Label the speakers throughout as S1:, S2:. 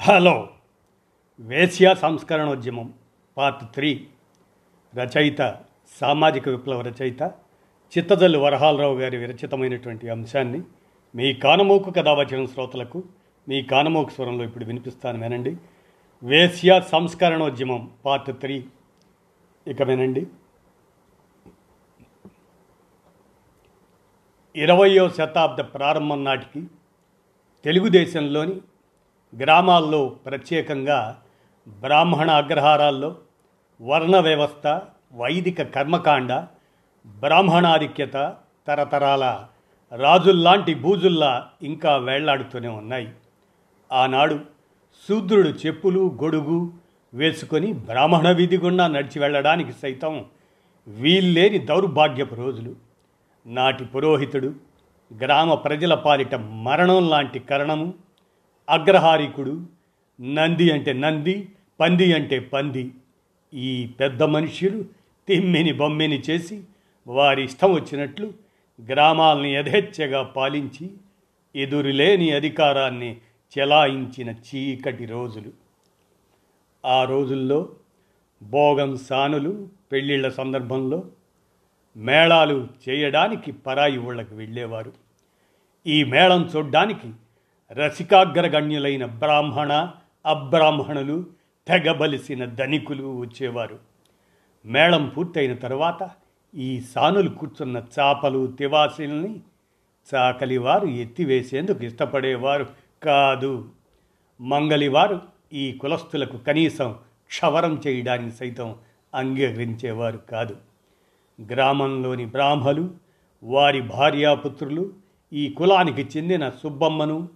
S1: Hello వేశ్యా సంస్కరణోద్యమం part three. రచయిత సామాజిక విప్లవ రచయిత చిత్తజల్లు వరహాలరావు గారి విరచితమైనటువంటి అంశాన్ని మీ కానమోకు కథావచనం శ్రోతలకు మీ కానమోకు స్వరంలో ఇప్పుడు వినిపిస్తాను వినండి. వేశ్యా సంస్కరణోద్యమం పార్ట్ త్రీ. ఇక వినండి. ఇరవయో శతాబ్ద ప్రారంభం నాటికి తెలుగుదేశంలోని గ్రామాల్లో ప్రత్యేకంగా బ్రాహ్మణ అగ్రహారాల్లో వర్ణ వ్యవస్థ వైదిక కర్మకాండ బ్రాహ్మణాధిక్యత తరతరాల రాజుల్లాంటి బూజుల్లా ఇంకా వేళ్ళాడుతూనే ఉన్నాయి. ఆనాడు శూద్రుడు చెప్పులు గొడుగు వేసుకొని బ్రాహ్మణ వీధి గుండా నడిచి వెళ్ళడానికి సైతం వీల్లేని దౌర్భాగ్యపు రోజులు. నాటి పురోహితుడు గ్రామ ప్రజల పాలిట మరణం లాంటి కరణము అగ్రహారికుడు నంది అంటే నంది పంది అంటే పంది. ఈ పెద్ద మనుషులు తిమ్మిని బొమ్మిని చేసి వారి ఇష్టం వచ్చినట్లు గ్రామాలని యథేచ్ఛగా పాలించి ఎదురులేని అధికారాన్ని చెలాయించిన చీకటి రోజులు. ఆ రోజుల్లో భోగం సానులు పెళ్ళిళ్ళ సందర్భంలో మేళాలు చేయడానికి పరాయి ఊళ్ళకు వెళ్ళేవారు. ఈ మేళం చూడ్డానికి రసికాగ్రగణ్యులైన బ్రాహ్మణ అబ్రాహ్మణులు తెగబలిసిన ధనికులు వచ్చేవారు. మేళం పూర్తయిన తర్వాత ఈ సానులు కూర్చున్న చాపలు తివాసిల్ని చాకలివారు ఎత్తివేసేందుకు ఇష్టపడేవారు కాదు. మంగలివారు ఈ కులస్తులకు కనీసం క్షవరం చేయడానికి సైతం అంగీకరించేవారు కాదు. గ్రామంలోని బ్రాహ్మలు వారి భార్యాపుత్రులు ఈ కులానికి చెందిన సుబ్బమ్మను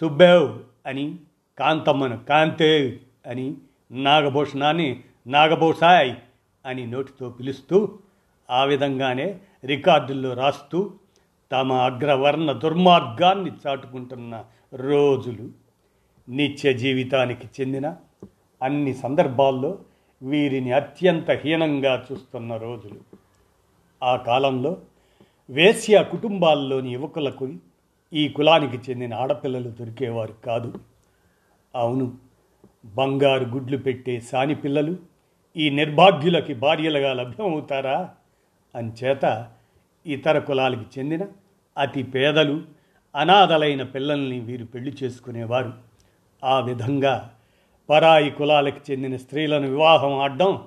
S1: సుబ్బేవ్ అని కాంతమ్మను కాంతే అని నాగభూషణాన్ని నాగభూషాయ్ అని నోటితో పిలుస్తూ ఆ విధంగానే రికార్డుల్లో రాస్తూ తమ అగ్రవర్ణ దుర్మార్గాన్ని చాటుకుంటున్న రోజులు నిత్య జీవితానికి చెందిన అన్ని సందర్భాల్లో వీరిని అత్యంత హీనంగా చూస్తున్న రోజులు. ఆ కాలంలో వేశ్య కుటుంబాల్లోని యువకులకు ఈ కులానికి చెందిన ఆడపిల్లలు దొరికేవారు కాదు. అవును బంగారు గుడ్లు పెట్టే సాని పిల్లలు ఈ నిర్భాగ్యులకి భార్యలుగా లభ్యమవుతారా? అంచేత ఇతర కులాలకి చెందిన అతి పేదలు అనాథలైన పిల్లల్ని వీరు పెళ్ళి చేసుకునేవారు. ఆ విధంగా పరాయి కులాలకు చెందిన స్త్రీలను వివాహం ఆడడం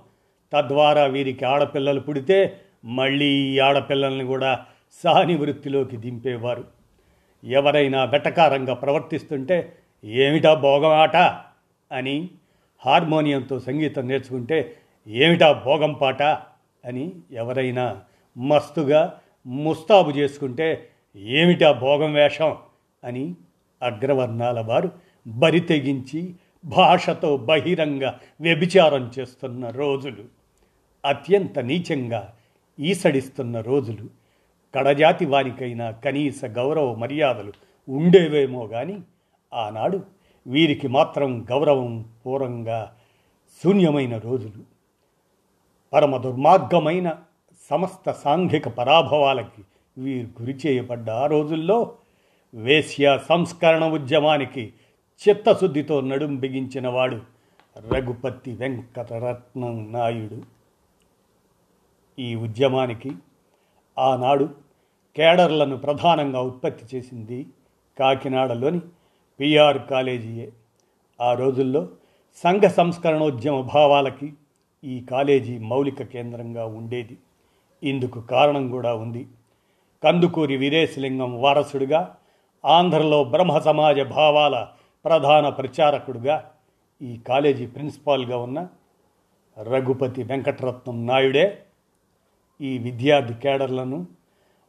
S1: తద్వారా వీరికి ఆడపిల్లలు పుడితే మళ్ళీ ఈ ఆడపిల్లల్ని కూడా సహని వృత్తిలోకి దింపేవారు. ఎవరైనా వెటకారంగా ప్రవర్తిస్తుంటే ఏమిటా భోగమాట? అని హార్మోనియంతో సంగీతం నేర్చుకుంటే ఏమిటా భోగం పాట అని ఎవరైనా మస్తుగా ముస్తాబు చేసుకుంటే ఏమిటా భోగం వేషం? అని అగ్రవర్ణాల వారు బరి తెగించి భాషతో బహిరంగ వ్యభిచారం చేస్తున్న రోజులు అత్యంత నీచంగా ఈసడిస్తున్న రోజులు. కడజాతి వారికైనా కనీస గౌరవ మర్యాదలు ఉండేవేమో కానీ ఆనాడు వీరికి మాత్రం గౌరవం పూర్వంగా శూన్యమైన రోజులు. పరమ దుర్మార్గమైన సమస్త సాంఘిక పరాభవాలకి వీరు గురి చేయబడ్డ ఆ రోజుల్లో వేశ్య సంస్కరణ ఉద్యమానికి చిత్తశుద్ధితో నడుం బిగించిన వాడు రఘుపతి వెంకటరత్నం నాయుడు. ఈ ఉద్యమానికి ఆనాడు కేడర్లను ప్రధానంగా ఉత్పత్తి చేసింది కాకినాడలోని పిఆర్ కాలేజీయే. ఆ రోజుల్లో సంఘ సంస్కరణోద్యమ భావాలకి ఈ కాలేజీ మౌలిక కేంద్రంగా ఉండేది. ఇందుకు కారణం కూడా ఉంది. కందుకూరి వీరేశలింగం వారసుడిగా ఆంధ్రలో బ్రహ్మ సమాజ భావాల ప్రధాన ప్రచారకుడుగా ఈ కాలేజీ ప్రిన్సిపాల్గా ఉన్న రఘుపతి వెంకటరత్నం నాయుడే ఈ విద్యార్థి కేడర్లను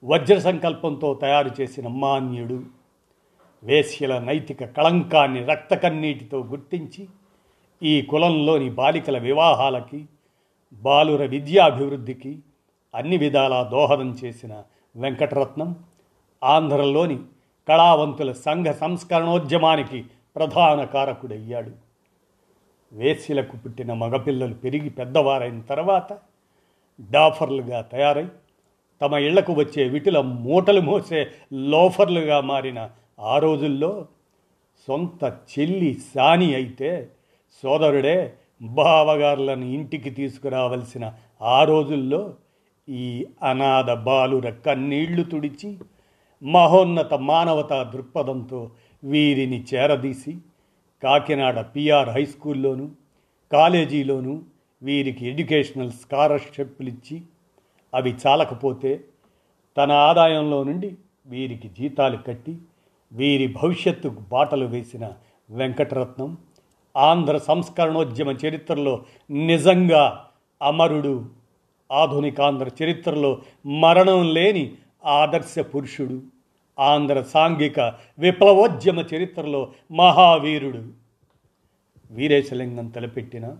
S1: వజ్ర సంకల్పంతో తయారు చేసిన మాన్యుడు వేశ్యల నైతిక కళంకాన్ని రక్తకన్నీటితో గుర్తించి ఈ కులంలోని బాలికల వివాహాలకి బాలుర విద్యాభివృద్ధికి అన్ని విధాలా దోహదం చేసిన వెంకటరత్నం ఆంధ్రలోని కళావంతుల సంఘ సంస్కరణోద్యమానికి ప్రధాన కారకుడయ్యాడు. వేశ్యలకు పుట్టిన మగపిల్లలు పెరిగి పెద్దవారైన తర్వాత డాఫర్లుగా తయారై తమ ఇళ్ళకు వచ్చే విటుల మూటలు మోసే లోఫర్లుగా మారిన ఆ రోజుల్లో సొంత చెల్లి సాని అయితే సోదరుడే బావగారులను ఇంటికి తీసుకురావలసిన ఆ రోజుల్లో ఈ అనాథ బాలుర కన్నీళ్ళు తుడిచి మహోన్నత మానవతా దృక్పథంతో వీరిని చేరదీసి కాకినాడ పిఆర్ హై స్కూల్లోనూ కాలేజీలోనూ వీరికి ఎడ్యుకేషనల్ స్కాలర్షిప్లు ఇచ్చి అవి చాలకపోతే తన ఆదాయంలో నుండి వీరికి జీతాలు కట్టి వీరి భవిష్యత్తుకు బాటలు వేసిన వెంకటరత్నం ఆంధ్ర సంస్కరణోద్యమ చరిత్రలో నిజంగా అమరుడు ఆధునికాంధ్ర చరిత్రలో మరణం లేని ఆదర్శ పురుషుడు ఆంధ్ర సాంఘిక విప్లవోద్యమ చరిత్రలో మహావీరుడు. వీరేశలింగం తలపెట్టిన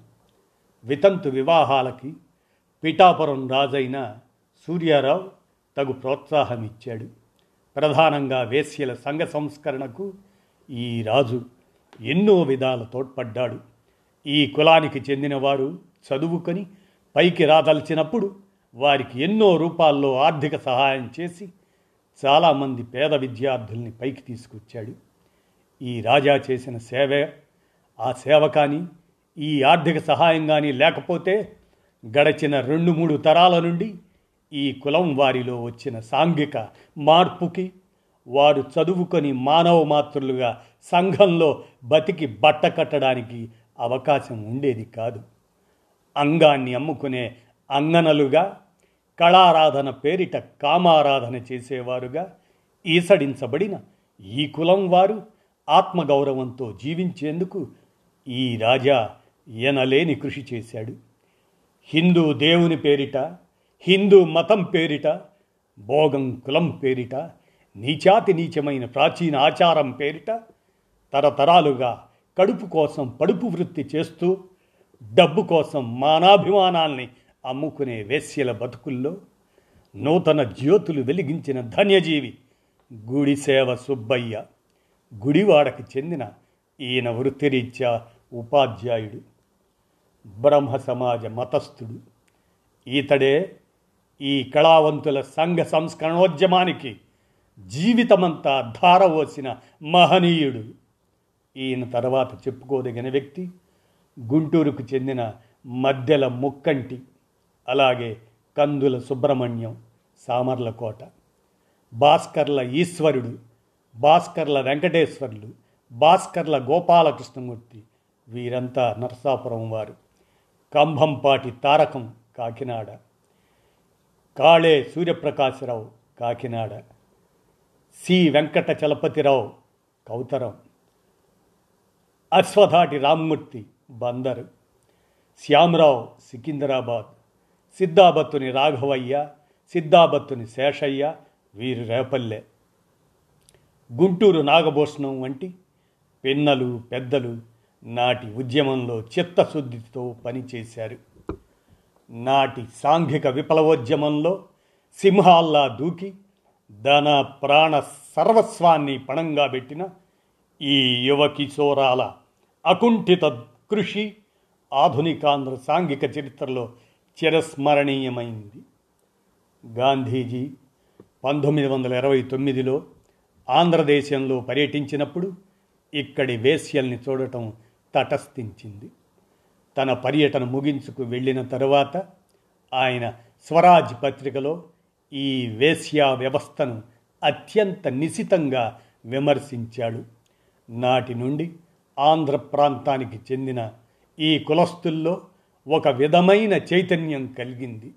S1: వితంతు వివాహాలకి పిఠాపురం రాజైన సూర్యారావు తగు ప్రోత్సాహం ఇచ్చాడు ప్రధానంగా వేశ్యల సంఘ సంస్కరణకు ఈ రాజు ఎన్నో విధాల తోడ్పడ్డాడు. ఈ కులానికి చెందినవారు చదువుకొని పైకి రాదలిచినప్పుడు వారికి ఎన్నో రూపాల్లో ఆర్థిక సహాయం చేసి చాలామంది పేద విద్యార్థుల్ని పైకి తీసుకొచ్చాడు. ఈ రాజా చేసిన సేవే ఆ సేవ కానీ ఈ ఆర్థిక సహాయం కానీ లేకపోతే గడచిన రెండు మూడు తరాల నుండి ఈ కులం వారిలో వచ్చిన సాంఘిక మార్పుకి వారు చదువుకొని మానవ మాతృలుగా సంఘంలో బతికి బట్ట కట్టడానికి అవకాశం ఉండేది కాదు. అంగాన్ని అమ్ముకునే అంగనలుగా కళారాధన పేరిట కామారాధన చేసేవారుగా ఈసడించబడిన ఈ కులం వారు ఆత్మగౌరవంతో జీవించేందుకు ఈ రాజా ఎనలేని కృషి చేశాడు. హిందూ దేవుని పేరిట హిందూ మతం పేరిట భోగం కులం పేరిట నీచాతి నీచమైన ప్రాచీన ఆచారం పేరిట తరతరాలుగా కడుపు కోసం పడుపు వృత్తి చేస్తూ డబ్బు కోసం మానాభిమానాల్ని అమ్ముకునే వేశ్యల బతుకుల్లో నూతన జ్యోతులు వెలిగించిన ధన్యజీవి గుడిసేవ సుబ్బయ్య గుడివాడకు చెందిన ఈయన వృత్తిరీత్యా ఉపాధ్యాయుడు. బ్రహ్మ సమాజ మతస్థుడు. ఈతడే ఈ కళావంతుల సంఘ సంస్కరణోద్యమానికి జీవితమంతా ధారవోసిన మహనీయుడు. ఈయన తర్వాత చెప్పుకోదగిన వ్యక్తి గుంటూరుకు చెందిన మద్దెల ముక్కంటి అలాగే కందుల సుబ్రహ్మణ్యం సామర్లకోట భాస్కర్ల ఈశ్వరుడు భాస్కర్ల వెంకటేశ్వర్లు భాస్కర్ల గోపాలకృష్ణమూర్తి వీరంతా నరసాపురం వారు. కంభంపాటి తారకం కాకినాడ. కాళే సూర్యప్రకాశరావు కాకినాడ. సి వెంకట చలపతిరావు కౌతరం. అశ్వధాటి రామ్మూర్తి బందరు. శ్యామరావు సికింద్రాబాద్. సిద్ధాబత్తుని రాఘవయ్య సిద్ధాబత్తుని శేషయ్య వీరు రేపల్లె. గుంటూరు నాగభూషణం వంటి పిన్నలు పెద్దలు నాటి ఉద్యమంలో చిత్తశుద్ధితో పనిచేశారు. నాటి సాంఘిక విప్లవోద్యమంలో సింహాల్లా దూకి ధన ప్రాణ సర్వస్వాన్ని పణంగా పెట్టిన ఈ యువ కిశోరాల అకుంఠిత కృషి ఆధునికాంధ్ర సాంఘిక చరిత్రలో చిరస్మరణీయమైంది. గాంధీజీ పంతొమ్మిది వందల ఇరవై తొమ్మిదిలో ఆంధ్రదేశంలో పర్యటించినప్పుడు ఇక్కడి వేశ్యల్ని చూడటం తటస్థించింది. తన పర్యటన ముగించుకు వెళ్ళిన తరువాత ఆయన స్వరాజ్ పత్రికలో ఈ వేశ్యా వ్యవస్థను అత్యంత నిశితంగా విమర్శించాడు. నాటి నుండి ఆంధ్ర ప్రాంతానికి చెందిన ఈ కులస్తుల్లో ఒక విధమైన చైతన్యం కలిగింది.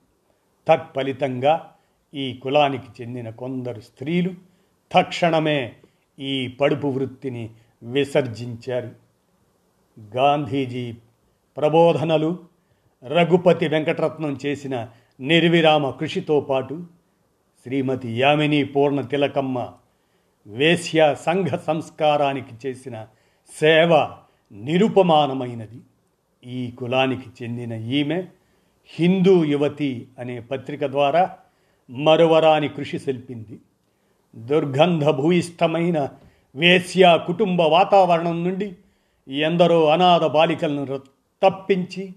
S1: తత్ఫలితంగా ఈ కులానికి చెందిన కొందరు స్త్రీలు తక్షణమే ఈ పడుపు వృత్తిని విసర్జించారు. గాంధీజీ ప్రబోధనలు రఘుపతి వెంకటరత్నం చేసిన నిర్విరామ కృషితో పాటు శ్రీమతి యామిని పూర్ణ తిలకమ్మ వేశ్య సంఘ సంస్కారానికి చేసిన సేవ నిరుపమానమైనది. ఈ కులానికి చెందిన ఈమె హిందూ యువతి అనే పత్రిక ద్వారా మరువరాని కృషి సెల్పింది దుర్గంధ భూయిష్టమైన వేశ్య కుటుంబ వాతావరణం నుండి ఎందరో అనాథ బాలికలను తప్పించి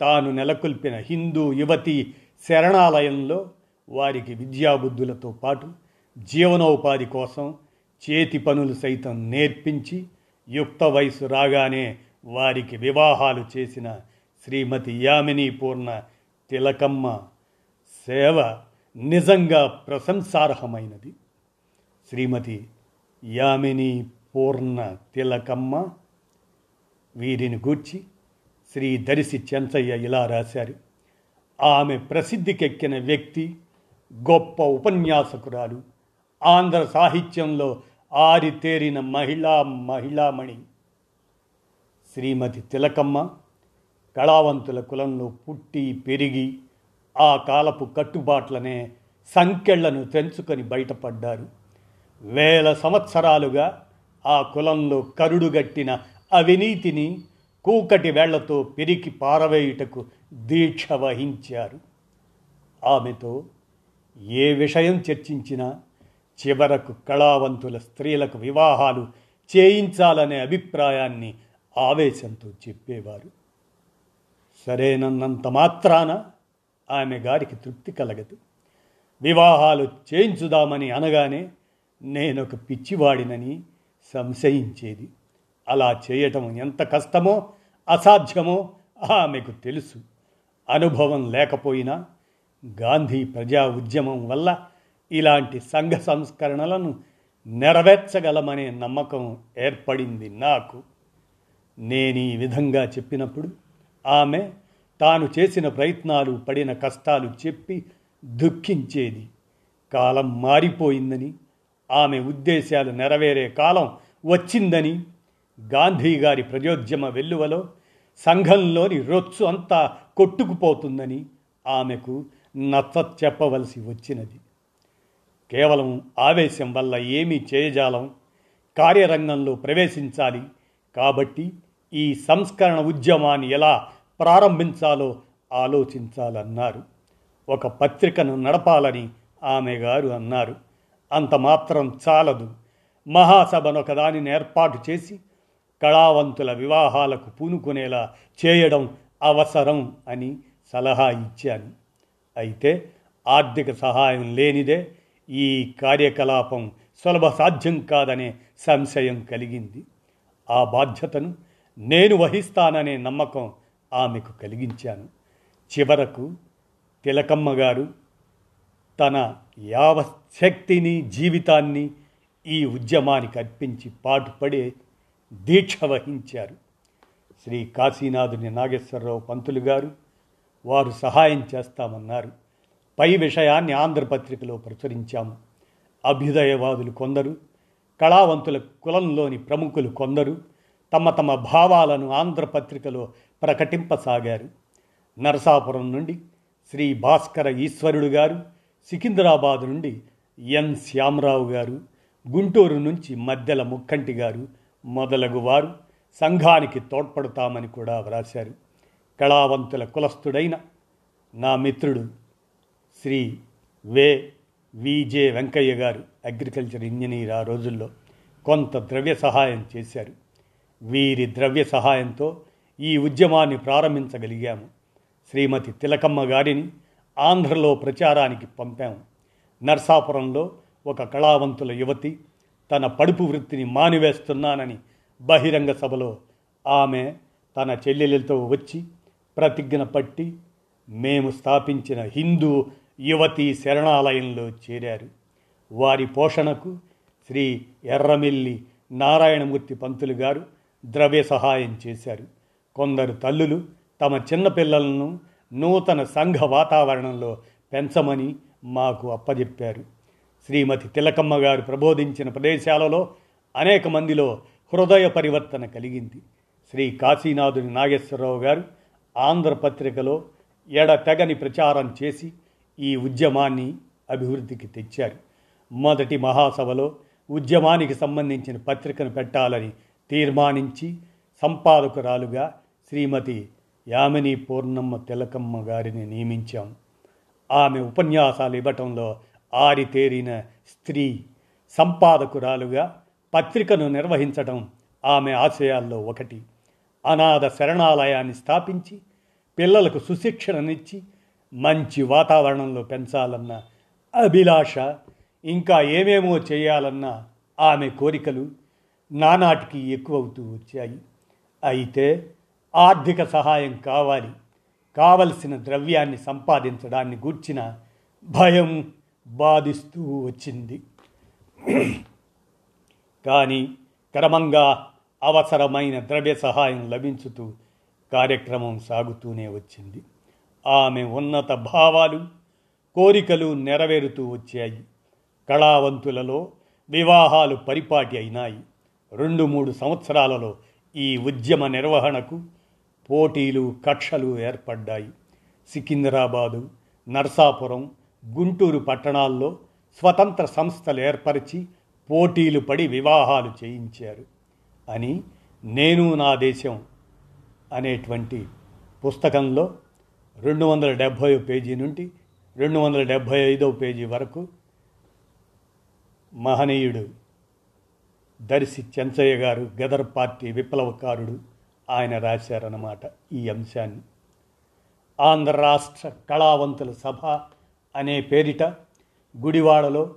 S1: తాను నెలకొల్పిన హిందూ యువతి శరణాలయంలో వారికి విద్యాబుద్ధులతో పాటు జీవనోపాధి కోసం చేతి పనులు సైతం నేర్పించి యుక్త వయసు రాగానే వారికి వివాహాలు చేసిన శ్రీమతి యామిని పూర్ణ తిలకమ్మ సేవ నిజంగా ప్రశంసార్హమైనది. శ్రీమతి యామిని పూర్ణ తిలకమ్మ వీరిని గూర్చి శ్రీ దరిసి చెంచయ్య ఇలా రాశారు. ఆమె ప్రసిద్ధికెక్కిన వ్యక్తి గొప్ప ఉపన్యాసకురాలు ఆంధ్ర సాహిత్యంలో ఆరితేరిన మహిళా మహిళామణి. శ్రీమతి తిలకమ్మ కళావంతుల కులంలో పుట్టి పెరిగి ఆ కాలపు కట్టుబాట్లనే సంకెళ్ళను తెంచుకొని బయటపడ్డారు. వేల సంవత్సరాలుగా ఆ కులంలో కరుడుగట్టిన అవినీతిని కూకటి వేళ్ళతో పెరికి పారవేయుటకు దీక్ష వహించారు. ఆమెతో ఏ విషయం చర్చించినా చివరకు కళావంతుల స్త్రీలకు వివాహాలు చేయించాలనే అభిప్రాయాన్ని ఆవేశంతో చెప్పేవారు. సరేనన్నంత మాత్రాన ఆమె గారికి తృప్తి కలగదు. వివాహాలు చేయించుదామని అనగానే నేనొక పిచ్చివాడినని సంశయించేది. అలా చేయటం ఎంత కష్టమో అసాధ్యమో ఆమెకు తెలుసు. అనుభవం లేకపోయినా గాంధీ ప్రజా ఉద్యమం వల్ల ఇలాంటి సంఘ సంస్కరణలను నెరవేర్చగలమనే నమ్మకం ఏర్పడింది నాకు. నేను ఈ విధంగా చెప్పినప్పుడు ఆమె తాను చేసిన ప్రయత్నాలు పడిన కష్టాలు చెప్పి దుఃఖించేది. కాలం మారిపోయిందని ఆమె ఉద్దేశాలు నెరవేరే కాలం వచ్చిందని గాంధీ గారి ప్రజోద్యమ వెల్లువలో సంఘంలోని రొచ్చు అంతా కొట్టుకుపోతుందని ఆమెకు నచ్చ చెప్పవలసి వచ్చినది. కేవలం ఆవేశం వల్ల ఏమీ చేయజాలం కార్యరంగంలో ప్రవేశించాలి. కాబట్టి ఈ సంస్కరణ ఉద్యమాన్ని ఎలా ప్రారంభించాలో ఆలోచించాలన్నారు. ఒక పత్రికను నడపాలని ఆమె గారు అన్నారు. అంత మాత్రం చాలదు. మహాసభను ఒకదానిని ఏర్పాటు చేసి కళావంతుల వివాహాలకు పూనుకునేలా చేయడం అవసరం అని సలహా ఇచ్చాను. అయితే ఆర్థిక సహాయం లేనిదే ఈ కార్యకలాపం సులభ సాధ్యం కాదనే సంశయం కలిగింది. ఆ బాధ్యతను నేను వహిస్తాననే నమ్మకం ఆమెకు కలిగించాను. చివరకు తిలకమ్మ గారు తన యావశక్తిని జీవితాన్ని ఈ ఉద్యమానికి అర్పించి పాటుపడే దీక్ష వహించారు. శ్రీ కాశీనాథుని నాగేశ్వరరావు పంతులు గారు వారు సహాయం చేస్తామన్నారు. పై విషయాన్ని ఆంధ్రపత్రికలో ప్రచురించాము. అభ్యుదయవాదులు కొందరు కళావంతుల కులంలోని ప్రముఖులు కొందరు తమ తమ భావాలను ఆంధ్రపత్రికలో ప్రకటింపసాగారు. నరసాపురం నుండి శ్రీ భాస్కర ఈశ్వరుడు గారు సికింద్రాబాద్ నుండి ఎన్ శ్యామరావు గారు గుంటూరు నుంచి మద్దెల ముక్కంటి గారు మొదలగు వారు సంఘానికి తోడ్పడతామని కూడా వ్రాశారు. కళావంతుల కులస్థుడైన నా మిత్రుడు శ్రీ వే. విజే వెంకయ్య గారు అగ్రికల్చర్ ఇంజనీర్ ఆ రోజుల్లో కొంత ద్రవ్య సహాయం చేశారు. వీరి ద్రవ్య సహాయంతో ఈ ఉద్యమాన్ని ప్రారంభించగలిగాము. శ్రీమతి తిలకమ్మ గారిని ఆంధ్రలో ప్రచారానికి పంపాము. నర్సాపురంలో ఒక కళావంతుల యువతి తన పడుపు వృత్తిని మానివేస్తున్నానని బహిరంగ సభలో ఆమె తన చెల్లెలతో వచ్చి ప్రతిజ్ఞ పట్టి మేము స్థాపించిన హిందూ యువతి శరణాలయంలో చేరారు. వారి పోషణకు శ్రీ ఎర్రమిల్లి నారాయణమూర్తి పంతులు గారు ద్రవ్య సహాయం చేశారు. కొందరు తల్లులు తమ చిన్నపిల్లలను నూతన సంఘ వాతావరణంలో పెంచమని మాకు అప్పజెప్పారు. శ్రీమతి తిలకమ్మ గారు ప్రబోధించిన ప్రదేశాలలో అనేక మందిలో హృదయ పరివర్తన కలిగింది. శ్రీ కాశీనాథుని నాగేశ్వరరావు గారు ఆంధ్రపత్రికలో ఎడతెగని ప్రచారం చేసి ఈ ఉద్యమాన్ని అభివృద్ధికి తెచ్చారు. మొదటి మహాసభలో ఉద్యమానికి సంబంధించిన పత్రికను పెట్టాలని తీర్మానించి సంపాదకురాలుగా శ్రీమతి యామిని పూర్ణమ్మ తిలకమ్మ గారిని నియమించాం. ఆమె ఉపన్యాసాలు ఇవ్వటంలో ఆరితేరిన స్త్రీ సంపాదకురాలుగా పత్రికను నిర్వహించడం ఆమె ఆశయాల్లో ఒకటి. అనాథ శరణాలయాన్ని స్థాపించి పిల్లలకు సుశిక్షణనిచ్చి మంచి వాతావరణంలో పెంచాలన్న అభిలాష ఇంకా ఏమేమో చేయాలన్న ఆమె కోరికలు నానాటికి ఎక్కువవుతూ వచ్చాయి. అయితే ఆర్థిక సహాయం కావాలి. కావలసిన ద్రవ్యాన్ని సంపాదించడాన్ని గూర్చిన భయం బాధిస్తూ వచ్చింది. కానీ క్రమంగా అవసరమైన ద్రవ్య సహాయం లభించుతూ కార్యక్రమం సాగుతూనే వచ్చింది. ఆమె ఉన్నత భావాలు కోరికలు నెరవేరుతూ వచ్చాయి. కళావంతులలో వివాహాలు పరిపాటి అయినాయి. రెండు మూడు సంవత్సరాలలో ఈ ఉద్యమ నిర్వహణకు పోటీలు కక్షలు ఏర్పడ్డాయి. సికింద్రాబాదు నర్సాపురం గుంటూరు పట్టణాల్లో స్వతంత్ర సంస్థలు ఏర్పరిచి పోటీలు పడి వివాహాలు చేయించారు అని నేను నా దేశం అనేటువంటి పుస్తకంలో రెండు వందల డెబ్భై పేజీ నుండి రెండు వందల డెబ్భై ఐదవ పేజీ వరకు మహనీయుడు దర్శి చెంచయ్య గారు గదర్ పార్టీ విప్లవకారుడు ఆయన రాశారన్నమాట ఈ అంశాన్ని. ఆంధ్ర రాష్ట్ర కళావంతుల సభ అనే పేరిట గుడివాడలో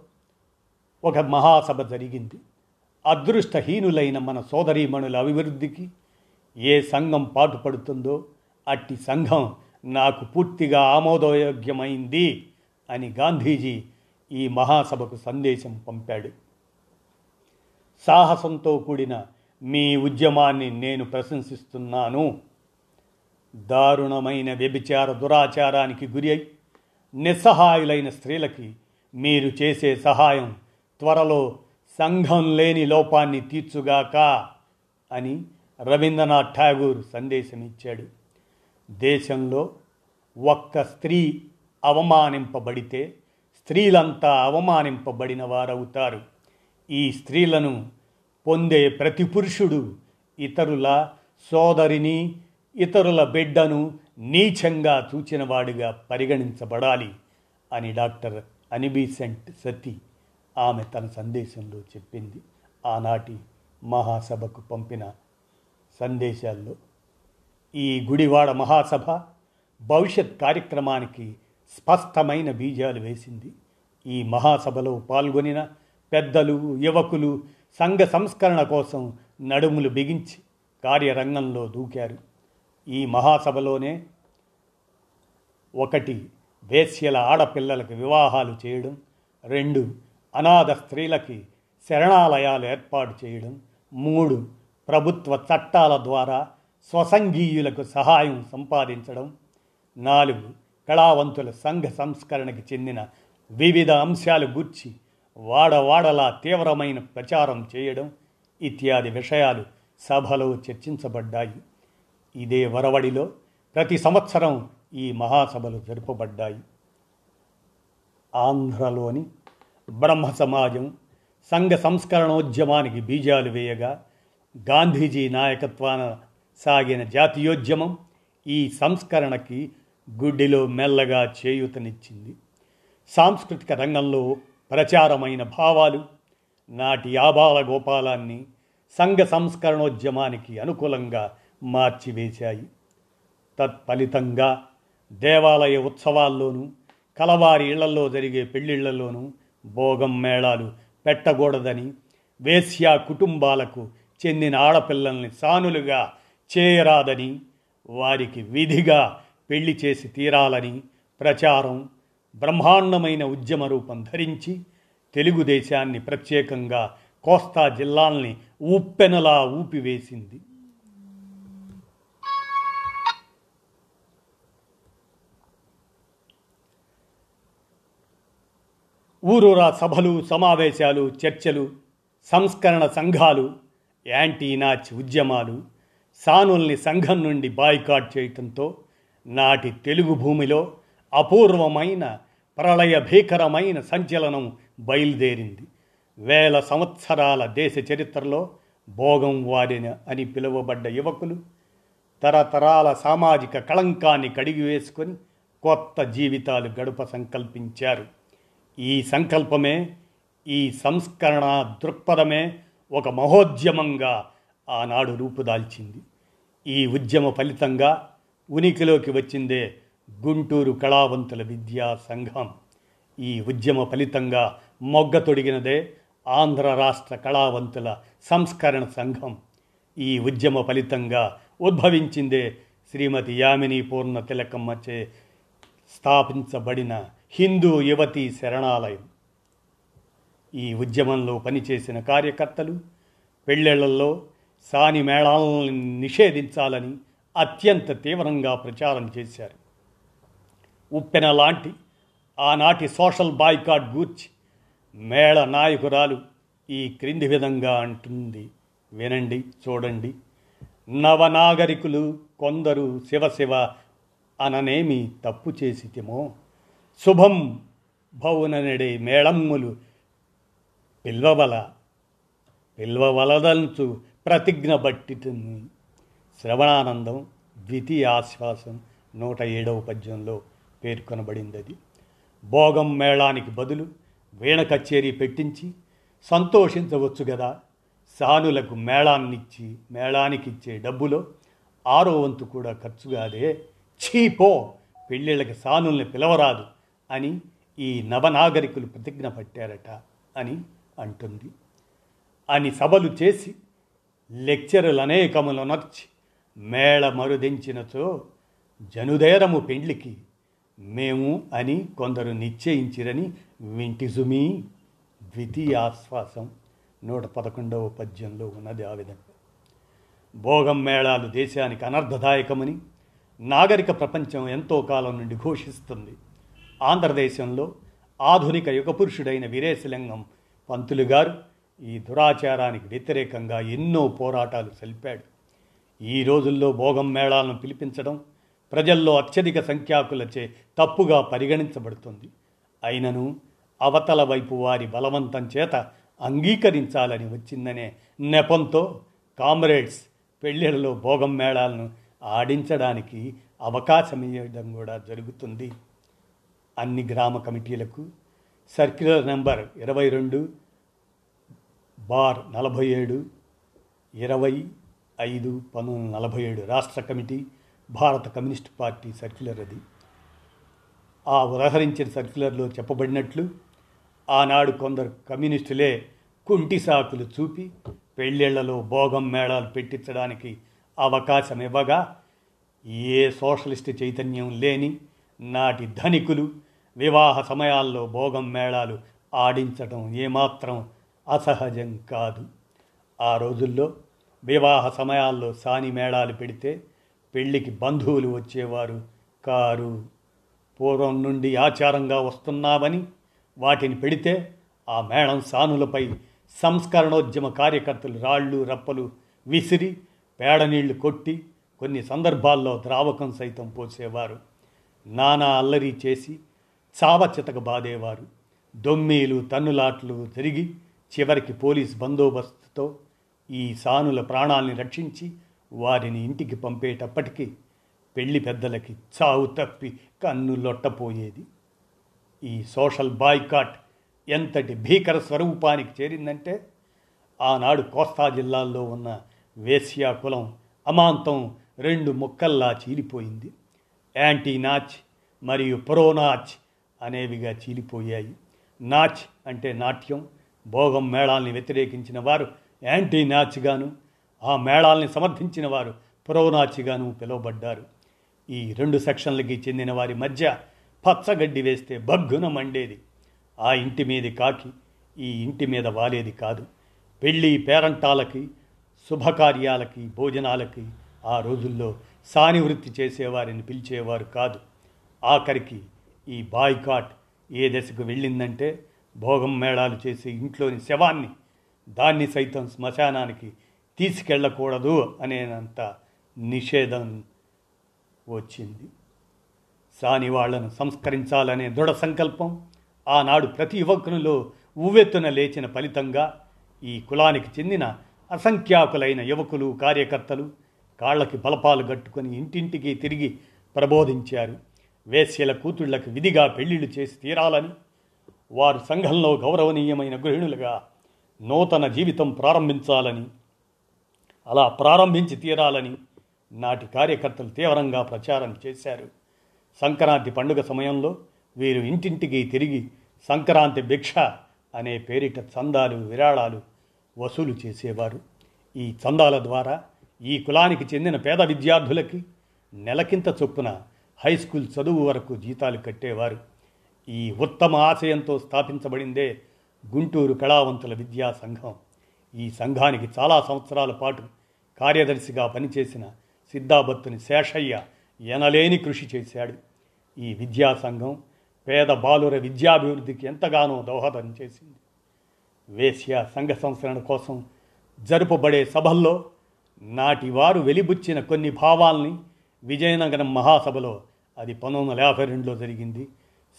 S1: ఒక మహాసభ జరిగింది. అదృష్టహీనులైన మన సోదరీమణుల అభివృద్ధికి ఏ సంఘం పాటుపడుతుందో అట్టి సంఘం నాకు పూర్తిగా ఆమోదయోగ్యమైంది అని గాంధీజీ ఈ మహాసభకు సందేశం పంపాడు. సాహసంతో కూడిన మీ ఉద్యమాన్ని నేను ప్రశంసిస్తున్నాను. దారుణమైన వ్యభిచార దురాచారానికి గురి అయి నిస్సహాయులైన స్త్రీలకి మీరు చేసే సహాయం త్వరలో సంఘం లేని లోపాన్ని తీర్చుగాక అని రవీంద్రనాథ్ ఠాగూర్ సందేశం ఇచ్చాడు దేశంలో ఒక్క స్త్రీ అవమానింపబడితే స్త్రీలంతా అవమానింపబడిన వారవుతారు. ఈ స్త్రీలను పొందే ప్రతి పురుషుడు ఇతరుల సోదరిని ఇతరుల బిడ్డను నీచంగా చూచినవాడిగా పరిగణించబడాలి అని డాక్టర్ అనిబీసెంట్ సతీ ఆమె తన సందేశంలో చెప్పింది. ఆనాటి మహాసభకు పంపిన సందేశాల్లో ఈ గుడివాడ మహాసభ భవిష్యత్ కార్యక్రమానికి స్పష్టమైన బీజాలు వేసింది. ఈ మహాసభలో పాల్గొనిన పెద్దలు యువకులు సంఘ సంస్కరణ కోసం నడుములు బిగించి కార్యరంగంలో దూకారు. ఈ మహాసభలోనే ఒకటి వేశ్యల ఆడపిల్లలకు వివాహాలు చేయడం రెండు అనాథ స్త్రీలకి శరణాలయాలు ఏర్పాటు చేయడం మూడు ప్రభుత్వ చట్టాల ద్వారా స్వసంఘీయులకు సహాయం సంపాదించడం నాలుగు కళావంతుల సంఘ సంస్కరణకి చెందిన వివిధ అంశాలు గూర్చి వాడవాడలా తీవ్రమైన ప్రచారం చేయడం ఇత్యాది విషయాలు సభలో చర్చించబడ్డాయి. ఇదే వరవడిలో ప్రతి సంవత్సరం ఈ మహాసభలు జరుపబడ్డాయి. ఆంధ్రలోని బ్రహ్మ సమాజం సంఘ సంస్కరణోద్యమానికి బీజాలు వేయగా గాంధీజీ నాయకత్వాన సాగిన జాతీయోద్యమం ఈ సంస్కరణకి గుడ్డిలో మెల్లగా చేయూతనిచ్చింది. సాంస్కృతిక రంగంలో ప్రచారమైన భావాలు నాటి ఆబాల గోపాలాన్ని సంఘ సంస్కరణోద్యమానికి అనుకూలంగా మార్చివేశాయి. తత్ఫలితంగా దేవాలయ ఉత్సవాల్లోనూ కలవారి ఇళ్ళలో జరిగే పెళ్ళిళ్ళలోనూ భోగం మేళాలు పెట్టకూడదని వేశ్యా కుటుంబాలకు చెందిన ఆడపిల్లల్ని సానులుగా చేయరాదని వారికి విధిగా పెళ్ళి చేసి తీరాలని ప్రచారం బ్రహ్మాండమైన ఉద్యమ రూపం ధరించి తెలుగుదేశాన్ని ప్రత్యేకంగా కోస్తా జిల్లాల్ని ఉప్పెనలా ఊపివేసింది. ఊరూరా సభలు సమావేశాలు చర్చలు సంస్కరణ సంఘాలు యాంటీ నాచ్ ఉద్యమాలు సానుల్ని సంఘం నుండి బాయ్కాట్ చేయటంతో నాటి తెలుగు భూమిలో అపూర్వమైన ప్రళయ భీకరమైన సంచలనం బయలుదేరింది. వేల సంవత్సరాల దేశ చరిత్రలో భోగం వారిన అని పిలువబడ్డ యువకులు తరతరాల సామాజిక కళంకాన్ని కడిగివేసుకొని కొత్త జీవితాలు గడుప సంకల్పించారు. ఈ సంకల్పమే ఈ సంస్కరణ దృక్పథమే ఒక మహోద్యమంగా ఆనాడు రూపుదాల్చింది. ఈ ఉద్యమ ఫలితంగా ఉనికిలోకి వచ్చిందే గుంటూరు కళావంతుల విద్యా సంఘం. ఈ ఉద్యమ ఫలితంగా మొగ్గ తొడిగినదే ఆంధ్ర రాష్ట్ర కళావంతుల సంస్కరణ సంఘం. ఈ ఉద్యమ ఫలితంగా ఉద్భవించిందే శ్రీమతి యామిని పూర్ణ తిలకమ్మచే స్థాపించబడిన హిందూ యువతి శరణాలయం. ఈ ఉద్యమంలో పనిచేసిన కార్యకర్తలు పెళ్ళిళ్ళలో సాని మేళాలను నిషేధించాలని అత్యంత తీవ్రంగా ప్రచారం చేశారు. ఉప్పెన లాంటి ఆనాటి సోషల్ బాయ్కాట్ గూర్చి మేళ నాయకురాలు ఈ క్రింది విధంగా అంటుంది. వినండి చూడండి. నవనాగరికులు కొందరు శివశివ అననేమి తప్పు చేసితేమో. శుభం భవుననడే మేళమ్ములు. పిల్వవల పిల్వవలదంచు ప్రతిజ్ఞ బట్టితుంది శ్రవణానందం ద్వితీయ ఆశ్వాసం నూట ఏడవ పద్యంలో పేర్కొనబడింది అది భోగం మేళానికి బదులు వీణ కచేరీ పెట్టించి సంతోషించవచ్చు కదా సానులకు మేళాన్నిచ్చి మేళానికిచ్చే డబ్బులో ఆరో వంతు కూడా ఖర్చుగా కాదే చీపో పెళ్ళిళ్ళకి సానుల్ని పిలవరాదు. అని ఈ నవనాగరికులు ప్రతిజ్ఞ పట్టారట అని అంటుంది. అని సభలు చేసి లెక్చరులు అనేకములు నర్చి మేళ మరుదించినచో జనుదేరము పెండ్లికి మేము అని కొందరు నిశ్చయించిరని వింటిజుమి ద్వితీయ ఆశ్వాసం నూట పదకొండవ పద్యంలో ఉన్నది ఆ విధంగా. భోగం మేళాలు దేశానికి అనర్థదాయకమని నాగరిక ప్రపంచం ఎంతో కాలం నుండి ఘోషిస్తుంది. ఆంధ్రదేశంలో ఆధునిక యుగపురుషుడైన వీరేశలింగం పంతులు గారు ఈ దురాచారానికి వ్యతిరేకంగా ఎన్నో పోరాటాలు సలిపాడు. ఈ రోజుల్లో భోగం మేళాలను పిలిపించడం ప్రజల్లో అత్యధిక సంఖ్యాకులచే తప్పుగా పరిగణించబడుతుంది. అయినను అవతల వైపు వారి బలవంతం చేత అంగీకరించాలని వచ్చిందనే నెపంతో కామ్రేడ్స్ పెళ్ళిళ్ళలో భోగం మేళాలను ఆడించడానికి అవకాశం ఇవ్వడం కూడా జరుగుతుంది. అన్ని గ్రామ కమిటీలకు సర్క్యులర్ నెంబర్ ఇరవై రెండు బార్ నలభై ఏడు ఇరవై ఐదు పంతొమ్మిది నలభై ఏడు రాష్ట్ర కమిటీ భారత కమ్యూనిస్ట్ పార్టీ సర్క్యులర్ అది. ఆ ఉదహరించిన సర్క్యులర్లో చెప్పబడినట్లు ఆనాడు కొందరు కమ్యూనిస్టులే కుంటి సాకులు చూపి పెళ్ళిళ్ళలో భోగం మేళాలు పెట్టించడానికి అవకాశం ఇవ్వగా ఏ సోషలిస్ట్ చైతన్యం లేని నాటి ధనికులు వివాహ సమయాల్లో భోగం మేళాలు ఆడించటం ఏమాత్రం అసహజం కాదు. ఆ రోజుల్లో వివాహ సమయాల్లో సాని మేళాలు పెడితే పెళ్ళికి బంధువులు వచ్చేవారు. కారు పూర్వం నుండి ఆచారంగా వస్తున్నామని వాటిని పెడితే ఆ మేళం సానులపై సంస్కరణోద్యమ కార్యకర్తలు రాళ్ళు రప్పలు విసిరి పేడ నీళ్ళు కొట్టి కొన్ని సందర్భాల్లో ద్రావకం సైతం పోసేవారు. నానా అల్లరి చేసి చావచితక బాదేవారు దొమ్మీలు తన్నులాట్లు జరిగి చివరికి పోలీస్ బందోబస్తుతో ఈ సానుల ప్రాణాల్ని రక్షించి వారిని ఇంటికి పంపేటప్పటికీ పెళ్ళి పెద్దలకి చావు తప్పి కన్ను లొట్టపోయేది. ఈ సోషల్ బాయ్కాట్ ఎంతటి భీకర స్వరూపానికి చేరిందంటే ఆనాడు కోస్తా జిల్లాల్లో ఉన్న వేశ్యా కులం అమాంతం రెండు ముక్కల్లా చీలిపోయింది. యాంటీ నాచ్ మరియు ప్రోనాచ్ అనేవిగా చీలిపోయాయి. నాచ్ అంటే నాట్యం. భోగం మేళాల్ని వ్యతిరేకించిన వారు యాంటీ నాచ్గాను ఆ మేళాల్ని సమర్థించిన వారు ప్రోనాచిగాను పిలువబడ్డారు. ఈ రెండు సెక్షన్లకి చెందిన వారి మధ్య పచ్చగడ్డి వేస్తే బగ్గున మండేది. ఆ ఇంటి మీది కాకి ఈ ఇంటి మీద వాలేది కాదు. పెళ్ళి పేరంటాలకి శుభకార్యాలకి భోజనాలకి ఆ రోజుల్లో సాని వృత్తి చేసేవారిని పిలిచేవారు కాదు. ఆఖరికి ఈ బాయ్కాట్ ఏ దశకు వెళ్ళిందంటే భోగం మేళాలు చేసి ఇంట్లోని శవాన్ని దాన్ని సైతం శ్మశానానికి తీసుకెళ్ళకూడదు అనేనంత నిషేధం వచ్చింది. సాని వాళ్ళను సంస్కరించాలనే దృఢ సంకల్పం ఆనాడు ప్రతి యువకునిలో ఉవ్వెత్తున లేచిన ఫలితంగా ఈ కులానికి చెందిన అసంఖ్యాకులైన యువకులు కార్యకర్తలు కాళ్ళకి బలపాలు కట్టుకొని ఇంటింటికి తిరిగి ప్రబోధించారు. వేశ్యల కూతుళ్ళకు విధిగా పెళ్ళిళ్ళు చేసి తీరాలని వారు సంఘంలో గౌరవనీయమైన గృహిణులుగా నూతన జీవితం ప్రారంభించాలని అలా ప్రారంభించి తీరాలని నాటి కార్యకర్తలు తీవ్రంగా ప్రచారం చేశారు. సంక్రాంతి పండుగ సమయంలో వీరు ఇంటింటికి తిరిగి సంక్రాంతి భిక్ష అనే పేరిట చందాలు విరాళాలు వసూలు చేసేవారు. ఈ చందాల ద్వారా ఈ కులానికి చెందిన పేద విద్యార్థులకి నెలకింత చొప్పున హై స్కూల్ చదువు వరకు జీతాలు కట్టేవారు. ఈ ఉత్తమ ఆశయంతో స్థాపించబడిందే గుంటూరు కళావంతుల విద్యా సంఘం. ఈ సంఘానికి చాలా సంవత్సరాల పాటు కార్యదర్శిగా పనిచేసిన సిద్ధాబత్తుని శేషయ్య ఎనలేని కృషి చేశాడు. ఈ విద్యా సంఘం పేద బాలుర విద్యాభివృద్ధికి ఎంతగానో దోహదం చేసింది. వేశ్య సంఘ సంస్కరణ కోసం జరుపబడే సభల్లో నాటి వారు వెలిబుచ్చిన కొన్ని భావాల్ని విజయనగరం మహాసభలో అది పంతొమ్మిది వందల యాభై రెండులో జరిగింది.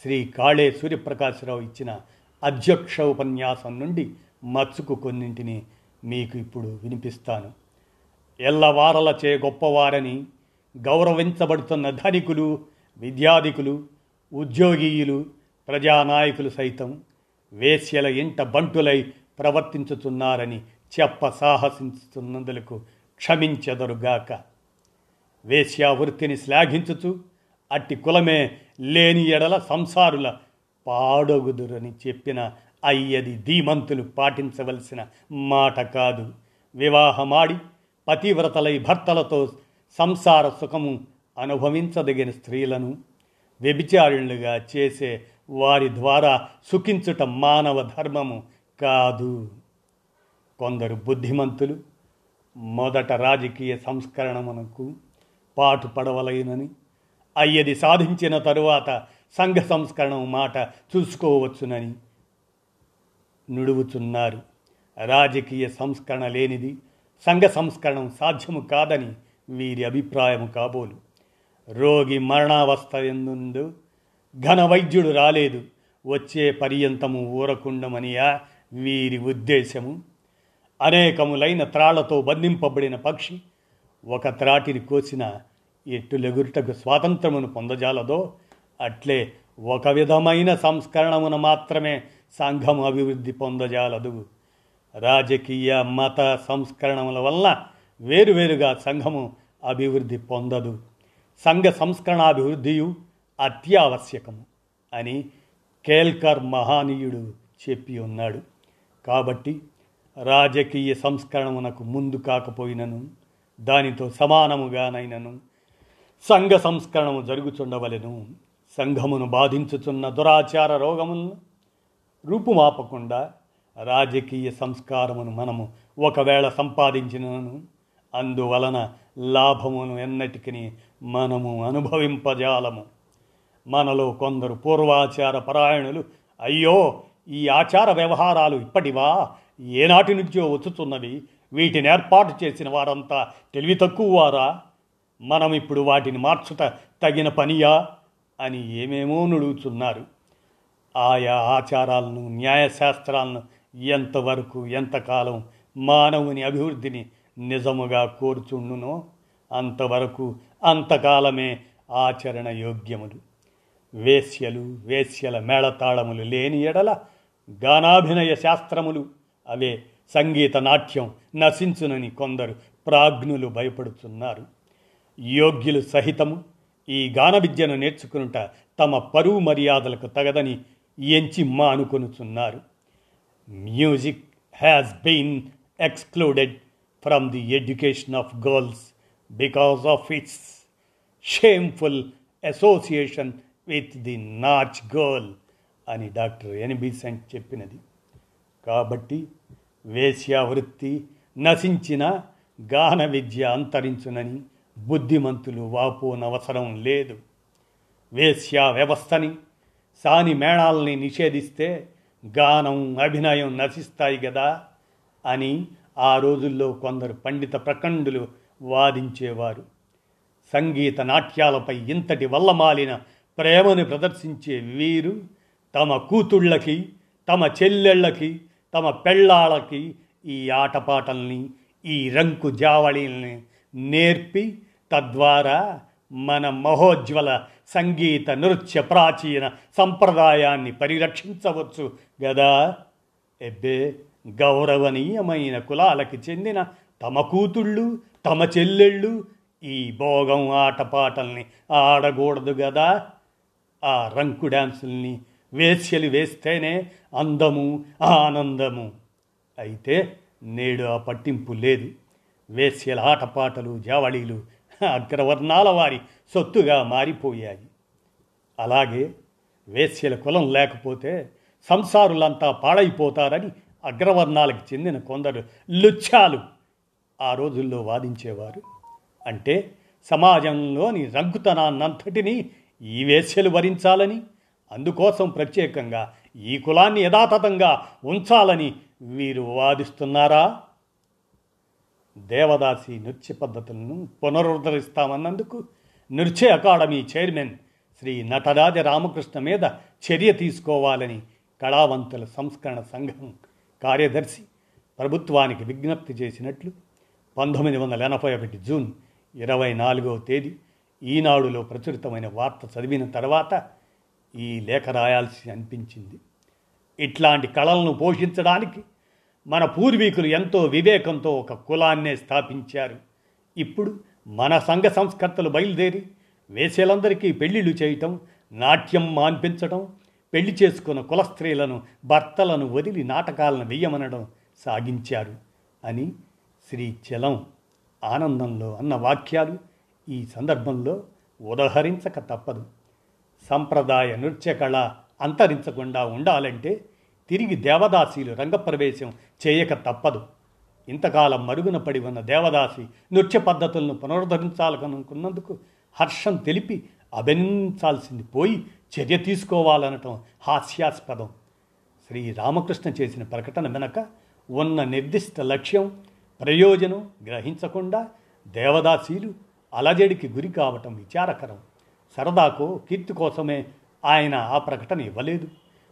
S1: శ్రీ కాళే సూర్యప్రకాశ్రావు ఇచ్చిన అధ్యక్ష ఉపన్యాసం నుండి మచ్చుకు కొన్నింటిని మీకు ఇప్పుడు వినిపిస్తాను. ఎల్లవారలచే గొప్పవారని గౌరవించబడుతున్న ధనికులు విద్యాధికులు ఉద్యోగీయులు ప్రజానాయకులు సైతం వేశ్యల ఇంట బంటులై ప్రవర్తించుతున్నారని చెప్ప సాహసించుతున్నందులకు క్షమించెదరుగాక. వేశ్యావృత్తిని శ్లాఘించుతూ శ్లాఘించుచు అట్టి కులమే లేని ఎడల సంసారుల పాడొగుదురని చెప్పిన అయ్యది ధీమంతులు పాటించవలసిన మాట కాదు. వివాహమాడి పతివ్రతలై భర్తలతో సంసార సుఖము అనుభవించదగిన స్త్రీలను వ్యభిచారిణులుగా చేసే వారి ద్వారా సుఖించుట మానవ ధర్మము కాదు. కొందరు బుద్ధిమంతులు మొదట రాజకీయ సంస్కరణమునకు పాటు పడవలైనని అయ్యది సాధించిన తరువాత సంఘ సంస్కరణం మాట చూసుకోవచ్చునని నుడువుచున్నారు. రాజకీయ సంస్కరణ లేనిది సంఘ సంస్కరణం సాధ్యము కాదని వీరి అభిప్రాయము కాబోలు. రోగి మరణావస్థ ఎందుందు ఘన వైద్యుడు రాలేదు. వచ్చే పర్యంతము ఊరకుండమనియా వీరి ఉద్దేశము? అనేకములైన త్రాళ్ళతో బంధింపబడిన పక్షి ఒక త్రాటిని కోసిన ఎట్టులెగురుటకు స్వాతంత్రమును పొందజాలదో అట్లే ఒక విధమైన సంస్కరణమున మాత్రమే సంఘం అభివృద్ధి పొందజాలదు. రాజకీయ మత సంస్కరణముల వల్ల వేరువేరుగా సంఘము అభివృద్ధి పొందదు. సంఘ సంస్కరణాభివృద్ధియు అత్యావశ్యకము అని కేల్కర్ మహానీయుడు చెప్పి ఉన్నాడు. కాబట్టి రాజకీయ సంస్కరణమునకు ముందు కాకపోయినను దానితో సమానముగానైనను సంఘ సంస్కరణము జరుగుచుండవలెను. సంఘమును బాధించుచున్న దురాచార రోగములను రూపుమాపకుండా రాజకీయ సంస్కారమును మనము ఒకవేళ సంపాదించినను అందువలన లాభమును ఎన్నటికి మనము అనుభవింపజాలము. మనలో కొందరు పూర్వాచార పరాయణులు అయ్యో ఈ ఆచార వ్యవహారాలు ఇప్పటివా? ఏనాటి నుంచో వచ్చుతున్నవి? వీటిని ఏర్పాటు చేసిన వారంతా తెలివి తక్కువ వారా మనం ఇప్పుడు వాటిని మార్చుట తగిన పనియా? అని ఏమేమో నుడుగుతున్నారు. ఆయా ఆచారాలను న్యాయశాస్త్రాలను ఎంతవరకు ఎంతకాలం మానవుని అభివృద్ధిని నిజముగా కోరుచుండునో అంతవరకు అంతకాలమే ఆచరణ యోగ్యములు. వేశ్యలు వేశ్యల మేళతాళములు లేని ఎడల గానాభినయ శాస్త్రములు. అవే సంగీత నాట్యం నశించునని కొందరు ప్రాజ్ఞులు భయపడుతున్నారు. యోగ్యులు సహితము ఈ గాన విద్యను నేర్చుకునుట తమ పరువు మర్యాదలకు తగదని ఎంచి మానుకొనుచున్నారు music has been excluded from the education of girls because of its shameful association with the nautch girl అని డాక్టర్ ఎన్బిసెంట్ చెప్పినది. కాబట్టి వేశ్యావృత్తి నశించిన గాన విద్య అంతరించునని బుద్ధిమంతులు వాపోనవసరం లేదు. వేశ్యా వ్యవస్థని సాని మేళాలని నిషేధిస్తే గానం అభినయం నశిస్తాయి కదా అని ఆ రోజుల్లో కొందరు పండిత ప్రకండులు వాదించేవారు. సంగీత నాట్యాలపై ఇంతటి వల్ల మాలిన ప్రేమను ప్రదర్శించే వీరు తమ కూతుళ్ళకి తమ చెల్లెళ్ళకి తమ పెళ్ళాళ్ళకి ఈ ఆటపాటల్ని ఈ రంకు జావళీల్ని నేర్పి తద్వారా మన మహోజ్వల సంగీత నృత్య ప్రాచీన సంప్రదాయాన్ని పరిరక్షించవచ్చు గదా? ఎబ్బే గౌరవనీయమైన కులాలకి చెందిన తమ కూతుళ్ళు తమ చెల్లెళ్ళు ఈ భోగం ఆటపాటల్ని ఆడకూడదు గదా? ఆ రంకు డ్యాన్సుల్ని వేశ్యలు వేస్తేనే అందము ఆనందము. అయితే నేడు ఆ పట్టింపు లేదు. వేశ్యల ఆటపాటలు జావళీలు అగ్రవర్ణాల వారి సొత్తుగా మారిపోయాయి. అలాగే వేశ్యల కులం లేకపోతే సంసారులంతా పాడైపోతారని అగ్రవర్ణాలకు చెందిన కొందరు లుచ్చాలు ఆ రోజుల్లో వాదించేవారు. అంటే సమాజంలోని రంగుతనాన్నంతటినీ ఈ వేశ్యలు వరించాలని అందుకోసం ప్రత్యేకంగా ఈ కులాన్ని యథాతథంగా ఉంచాలని వీరు వాదిస్తున్నారా? దేవదాసి నృత్య పద్ధతులను పునరుద్ధరిస్తామన్నందుకు నృత్య అకాడమీ చైర్మన్ శ్రీ నటరాజ రామకృష్ణ మీద చర్య తీసుకోవాలని కళావంతుల సంస్కరణ సంఘం కార్యదర్శి ప్రభుత్వానికి విజ్ఞప్తి చేసినట్లు పంతొమ్మిది వందల ఎనభై ఒకటి జూన్ ఇరవై నాలుగవ తేదీ ఈనాడులో ప్రచురితమైన వార్త చదివిన తర్వాత ఈ లేఖ రాయాల్సి అనిపించింది. ఇట్లాంటి కళలను పోషించడానికి మన పూర్వీకులు ఎంతో వివేకంతో ఒక కులాన్నే స్థాపించారు. ఇప్పుడు మన సంఘ సంస్కర్తలు బయలుదేరి వేసేలందరికీ పెళ్ళిళ్ళు చేయటం నాట్యం మాన్పించడం పెళ్ళి చేసుకున్న కుల స్త్రీలను భర్తలను వదిలి నాటకాలను వెయ్యమనడం సాగించారు అని శ్రీ చలం ఆనందంలో అన్న వాక్యాలు ఈ సందర్భంలో ఉదహరించక తప్పదు. సంప్రదాయ నృత్య కళ అంతరించకుండా ఉండాలంటే తిరిగి దేవదాసీలు రంగప్రవేశం చేయక తప్పదు. ఇంతకాలం మరుగున పడి ఉన్న దేవదాసి నృత్య పద్ధతులను పునరుద్ధరించాలనుకున్నందుకు హర్షం తెలిపి అభినందించాల్సింది పోయి చర్య తీసుకోవాలనటం హాస్యాస్పదం. శ్రీ రామకృష్ణ చేసిన ప్రకటన వెనక ఉన్న నిర్దిష్ట లక్ష్యం ప్రయోజనం గ్రహించకుండా దేవదాసీలు అలజడికి గురి కావటం విచారకరం. సరదాకో కీర్తి కోసమే ఆయన ఆ ప్రకటన ఇవ్వలేదు.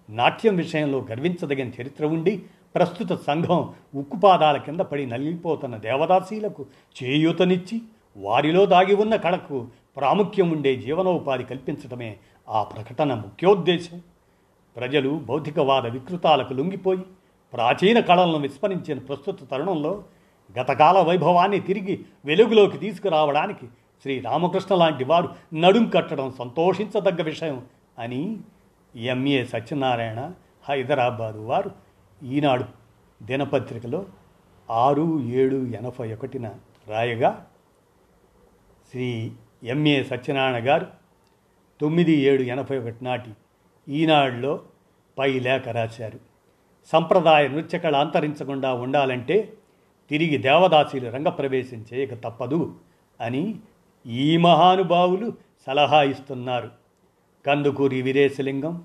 S1: నాట్యం విషయంలో గర్వించదగిన చరిత్ర ఉండి ప్రస్తుత సంఘం ఉక్కుపాదాల కింద పడి నలిగిపోతున్న దేవదాసీలకు చేయూతనిచ్చి వారిలో దాగి ఉన్న కళకు ప్రాముఖ్యం ఉండే జీవనోపాధి కల్పించడమే ఆ ప్రకటన ముఖ్యోద్దేశం. ప్రజలు భౌతికవాద వికృతాలకు లొంగిపోయి ప్రాచీన కళలను విస్మరించిన ప్రస్తుత తరుణంలో గతకాల వైభవాన్ని తిరిగి వెలుగులోకి తీసుకురావడానికి శ్రీ రామకృష్ణ లాంటి వారు నడుం కట్టడం సంతోషించదగ్గ విషయం అని ఎంఏ సత్యనారాయణ హైదరాబాదు వారు ఈనాడు దినపత్రికలో ఆరు ఏడు ఎనభై ఒకటిన రాయగా శ్రీ ఎంఏ సత్యనారాయణ గారు తొమ్మిది ఏడు ఎనభై ఒకటి నాటి ఈనాడులో పై లేఖ రాశారు. సంప్రదాయ నృత్యకళ అంతరించకుండా ఉండాలంటే తిరిగి దేవదాసీలు రంగప్రవేశం చేయక తప్పదు అని ఈ మహానుభావులు సలహా ఇస్తున్నారు. కందుకూరి వీరేశలింగం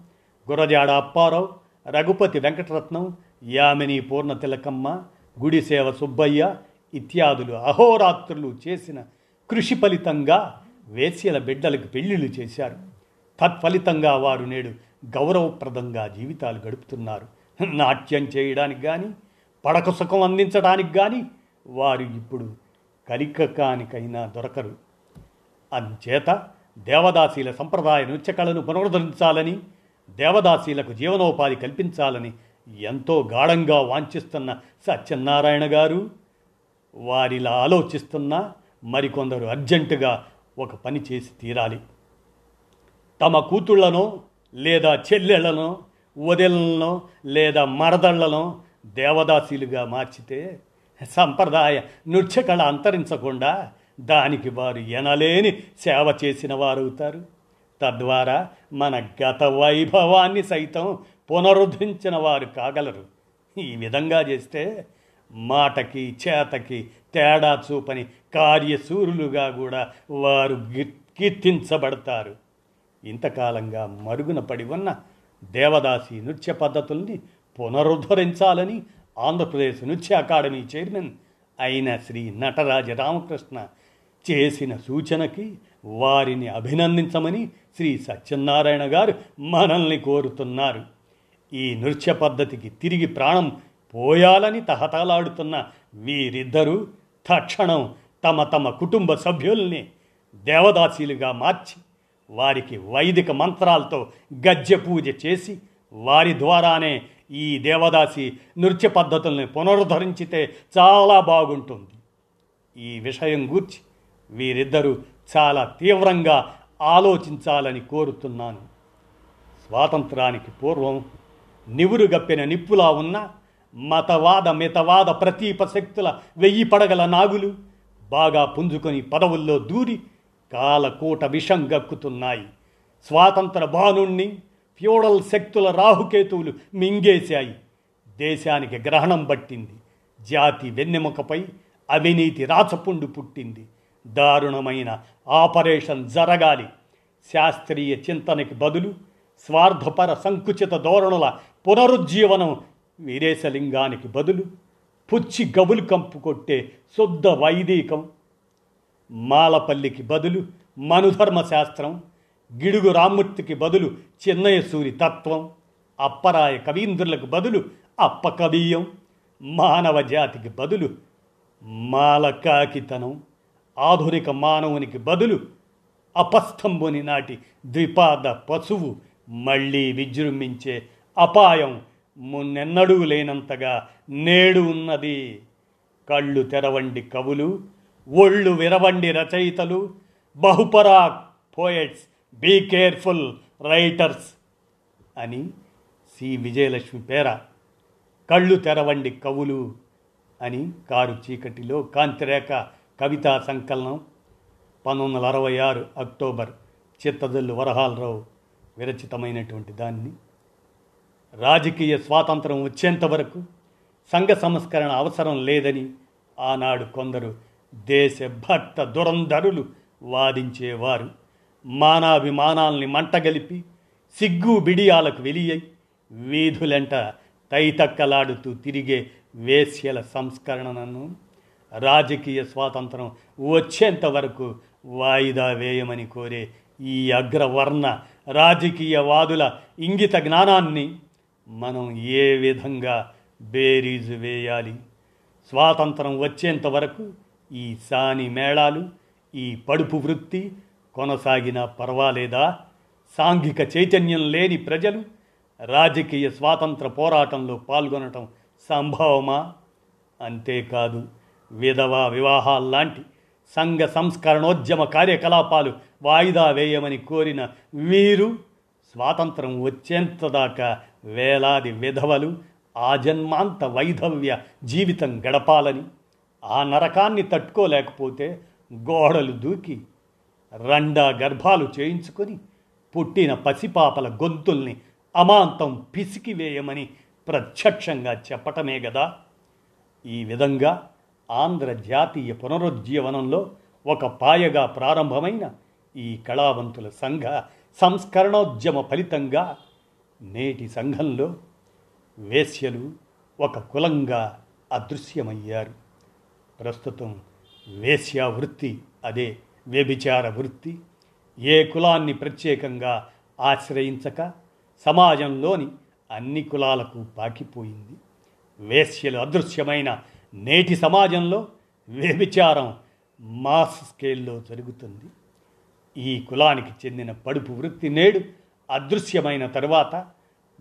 S1: గురజాడ అప్పారావు రఘుపతి వెంకటరత్నం యామిని పూర్ణ తిలకమ్మ గుడిసేవ సుబ్బయ్య ఇత్యాదులు అహోరాత్రులు చేసిన కృషి ఫలితంగా వేశ్యల బిడ్డలకు పెళ్ళిళ్ళు చేశారు. తత్ఫలితంగా వారు నేడు గౌరవప్రదంగా జీవితాలు గడుపుతున్నారు. నాట్యం చేయడానికి కానీ పడక సుఖం అందించడానికి కానీ వారు ఇప్పుడు కలికకానికైనా దొరకరు. అందుచేత దేవదాసీల సంప్రదాయ నృత్యకళను పునరుద్ధరించాలని దేవదాసీలకు జీవనోపాధి కల్పించాలని ఎంతో గాఢంగా వాంఛిస్తున్న సత్యనారాయణ గారు. వారిలా ఆలోచిస్తున్నా మరికొందరు అర్జెంటుగా ఒక పని చేసి తీరాలి. తమ కూతుళ్ళను లేదా చెల్లెళ్ళను వదిలనో లేదా మరదళ్ళను దేవదాసీలుగా మార్చితే సంప్రదాయ నృత్యకళ అంతరించకుండా దానికి వారు ఎనలేని సేవ చేసిన వారవుతారు తద్వారా మన గత వైభవాన్ని సైతం పునరుద్ధరించిన వారు కాగలరు. ఈ విధంగా చేస్తే మాటకి చేతకి తేడా చూపని కార్యసూరులుగా కూడా వారు కీర్తించబడతారు. ఇంతకాలంగా మరుగున పడి ఉన్న దేవదాసి నృత్య పద్ధతుల్ని పునరుద్ధరించాలని ఆంధ్రప్రదేశ్ నృత్య అకాడమీ చైర్మన్ అయిన శ్రీ నటరాజ రామకృష్ణ చేసిన సూచనకి వారిని అభినందించమని శ్రీ సత్యనారాయణ గారు మనల్ని కోరుతున్నారు. ఈ నృత్య పద్ధతికి తిరిగి ప్రాణం పోయాలని తహతలాడుతున్న వీరిద్దరూ తక్షణం తమ తమ కుటుంబ సభ్యుల్ని దేవదాసీలుగా మార్చి వారికి వైదిక మంత్రాలతో గజ్జె పూజ చేసి వారి ద్వారానే ఈ దేవదాసి నృత్య పద్ధతుల్ని పునరుద్ధరించితే చాలా బాగుంటుంది. ఈ విషయం గూర్చి వీరిద్దరూ చాలా తీవ్రంగా ఆలోచించాలని కోరుతున్నాను. స్వాతంత్రానికి పూర్వం నివురుగప్పిన నిప్పులా ఉన్న మతవాద మితవాద ప్రతీప శక్తుల వెయ్యి పడగల నాగులు బాగా పుంజుకొని పదవుల్లో దూరి కాలకూట విషం గక్కుతున్నాయి. స్వాతంత్ర బాణుణ్ణి ఫ్యూడల్ శక్తుల రాహుకేతువులు మింగేశాయి. దేశానికి గ్రహణం పట్టింది. జాతి వెన్నెముకపై అవినీతి రాచపుండు పుట్టింది. దారుణమైన ఆపరేషన్ జరగాలి. శాస్త్రీయ చింతనకి బదులు స్వార్థపర సంకుచిత ధోరణుల పునరుజ్జీవనం వీరేశలింగానికి బదులు పుచ్చి గబులు కంపు కొట్టే శుద్ధ వైదికం. మాలపల్లికి బదులు మనుధర్మ శాస్త్రం గిడుగు రామ్మూర్తికి బదులు చిన్నయ సూరి తత్వం. అప్పరాయ కవీంద్రులకు బదులు అప్పకవీయం. మానవ జాతికి బదులు మాలకాకితనం. ఆధునిక మానవునికి బదులు అపస్తంభుని నాటి ద్విపాద పశువు మళ్ళీ విజృంభించే అపాయం మున్నెన్నడూ లేనంతగా నేడు ఉన్నది. కళ్ళు తెరవండి కవులు ఒళ్ళు విరవండి రచయితలు బహుపరా పోయట్స్ బీ కేర్ఫుల్ రైటర్స్ అని సి విజయలక్ష్మి పేర కళ్ళు తెరవండి కవులు అని కారు చీకటిలో కాంతిరేఖ కవితా సంకలనం పంతొమ్మిది వందల అరవై ఆరు అక్టోబర్ చిత్తదల్లు వరహాలరావు విరచితమైనటువంటి దాన్ని. రాజకీయ స్వాతంత్రం వచ్చేంత వరకు సంఘ సంస్కరణ అవసరం లేదని ఆనాడు కొందరు దేశభక్త దురంధరులు వాదించేవారు. మానాభిమానాల్ని మంటగలిపి సిగ్గు బిడియాలకు వెలియై వీధులెంట తైతక్కలాడుతూ తిరిగే వేశ్యల సంస్కరణను రాజకీయ స్వాతంత్రం వచ్చేంత వరకు వాయిదా వేయమని కోరే ఈ అగ్రవర్ణ రాజకీయవాదుల ఇంగిత జ్ఞానాన్ని మనం ఏ విధంగా బేరీజు వేయాలి? స్వాతంత్రం వచ్చేంత వరకు ఈ సాని మేళాలు ఈ పడుపు వృత్తి కొనసాగినా పర్వాలేదా? సాంఘిక చైతన్యం లేని ప్రజలు రాజకీయ స్వాతంత్ర పోరాటంలో పాల్గొనటం సంభవమా? అంతేకాదు విధవా వివాహాల్లాంటి సంఘ సంస్కరణోద్యమ కార్యకలాపాలు వాయిదా వేయమని కోరిన వీరు స్వాతంత్రం వచ్చేంతదాకా వేలాది విధవలు ఆజన్మాంత వైధవ్య జీవితం గడపాలని ఆ నరకాన్ని తట్టుకోలేకపోతే గోడలు దూకి రండా గర్భాలు చేయించుకొని పుట్టిన పసిపాపల గొంతుల్ని అమాంతం పిసికివేయమని ప్రత్యక్షంగా చెప్పటమే గదా. ఈ విధంగా ఆంధ్ర జాతీయ పునరుజ్జీవనంలో ఒక పాయగా ప్రారంభమైన ఈ కళావంతుల సంఘ సంస్కరణోద్యమ ఫలితంగా నేటి సంఘంలో వేశ్యలు ఒక కులంగా అదృశ్యమయ్యారు. ప్రస్తుతం వేశ్యా వృత్తి అదే వ్యభిచార వృత్తి. ఏ కులాన్ని ప్రత్యేకంగా ఆశ్రయించక సమాజంలోని అన్ని కులాలకు పాకిపోయింది. వేశ్యలు అదృశ్యమైన నేటి సమాజంలో వ్యభిచారం మాస్ స్కేల్లో జరుగుతుంది. ఈ కులానికి చెందిన పడుపు వృత్తి నేడు అదృశ్యమైన తర్వాత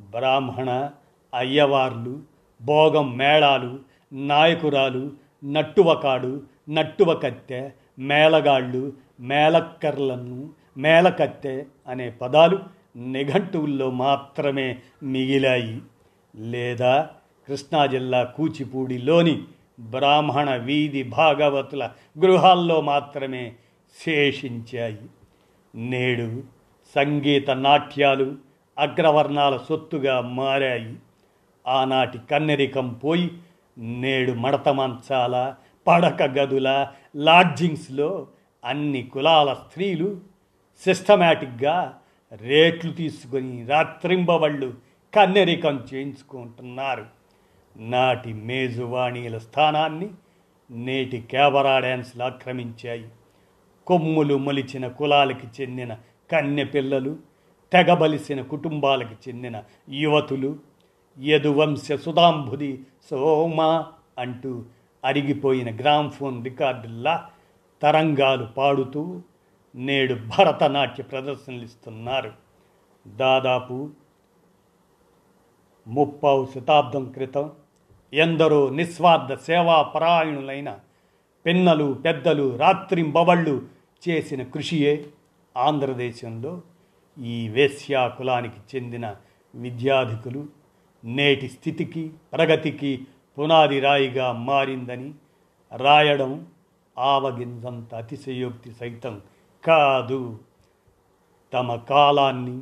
S1: బ్రాహ్మణ అయ్యవార్లు భోగం మేళాలు నాయకురాలు నట్టువకాడు నట్టువకత్తె మేళగాళ్ళు మేలక్కర్లను మేలకత్తె అనే పదాలు నిఘంటువుల్లో మాత్రమే మిగిలాయి. లేదా కృష్ణా జిల్లా కూచిపూడిలోని బ్రాహ్మణ వీధి భాగవతుల గృహాల్లో మాత్రమే శేషించాయి. నేడు సంగీత నాట్యాలు అగ్రవర్ణాల సొత్తుగా మారాయి. ఆనాటి కన్నెరికం పోయి నేడు మడత మంచాల పడక గదుల లాడ్జింగ్స్లో అన్ని కులాల స్త్రీలు సిస్టమేటిక్గా రేట్లు తీసుకొని రాత్రింబవళ్ళు కన్నెరికం చేయించుకుంటున్నారు. నాటి మేజువాణీల స్థానాన్ని నేటి క్యాబరా డ్యాన్స్లు ఆక్రమించాయి. కొమ్ములు మొలిచిన కులాలకి చెందిన కన్నె పిల్లలు తెగబలిసిన కుటుంబాలకు చెందిన యువతులు యదువంశ సుధాంభుది సోమా అంటూ అరిగిపోయిన గ్రామ్ఫోన్ రికార్డుల్లా తరంగాలు పాడుతూ నేడు భరతనాట్య ప్రదర్శనలు ఇస్తున్నారు దాదాపు ముప్పావు శతాబ్దం క్రితం ఎందరో నిస్వార్థ సేవాపరాయణులైన పిన్నలు పెద్దలు రాత్రింబవళ్ళు చేసిన కృషియే ఆంధ్రదేశంలో ఈ వేశ్యా కులానికి చెందిన విద్యాధికులు నేటి స్థితికి ప్రగతికి పునాది రాయిగా మారిందని రాయడం ఆవగింజంత అతిశయోక్తి సైతం కాదు. తమ కాలాన్ని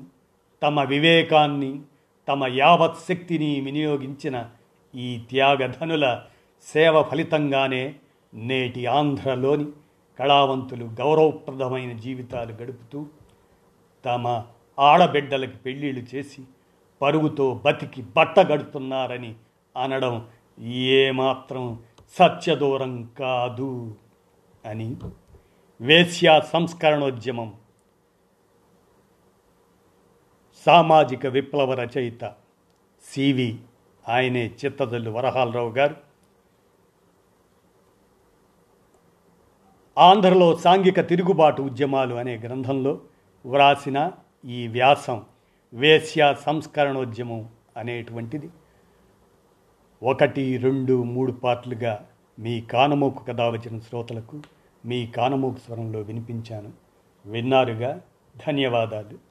S1: తమ వివేకాన్ని తమ యావత్ శక్తిని వినియోగించిన ఈ త్యాగధనుల సేవ ఫలితంగానే నేటి ఆంధ్రలోని కళావంతులు గౌరవప్రదమైన జీవితాలు గడుపుతూ తమ ఆడబిడ్డలకి పెళ్ళిళ్ళు చేసి పరుగుతో బతికి బట్టగడుతున్నారని అనడం ఏమాత్రం సత్యదూరం కాదు అని వేశ్యా సంస్కరణోద్యమం సామాజిక విప్లవ రచయిత సివి ఆయనే చిత్తదల్లు వరహాలరావు గారు. ఆంధ్రలో సాంఘిక తిరుగుబాటు ఉద్యమాలు అనే గ్రంథంలో వ్రాసిన ఈ వ్యాసం వేశ్య సంస్కరణోద్యమం అనేటువంటిది. ఒకటి రెండు మూడు పార్ట్లుగా మీ కానమోకు కథ వచ్చిన శ్రోతలకు మీ కానమోకు స్వరంలో వినిపించాను. విన్నారుగా? ధన్యవాదాలు.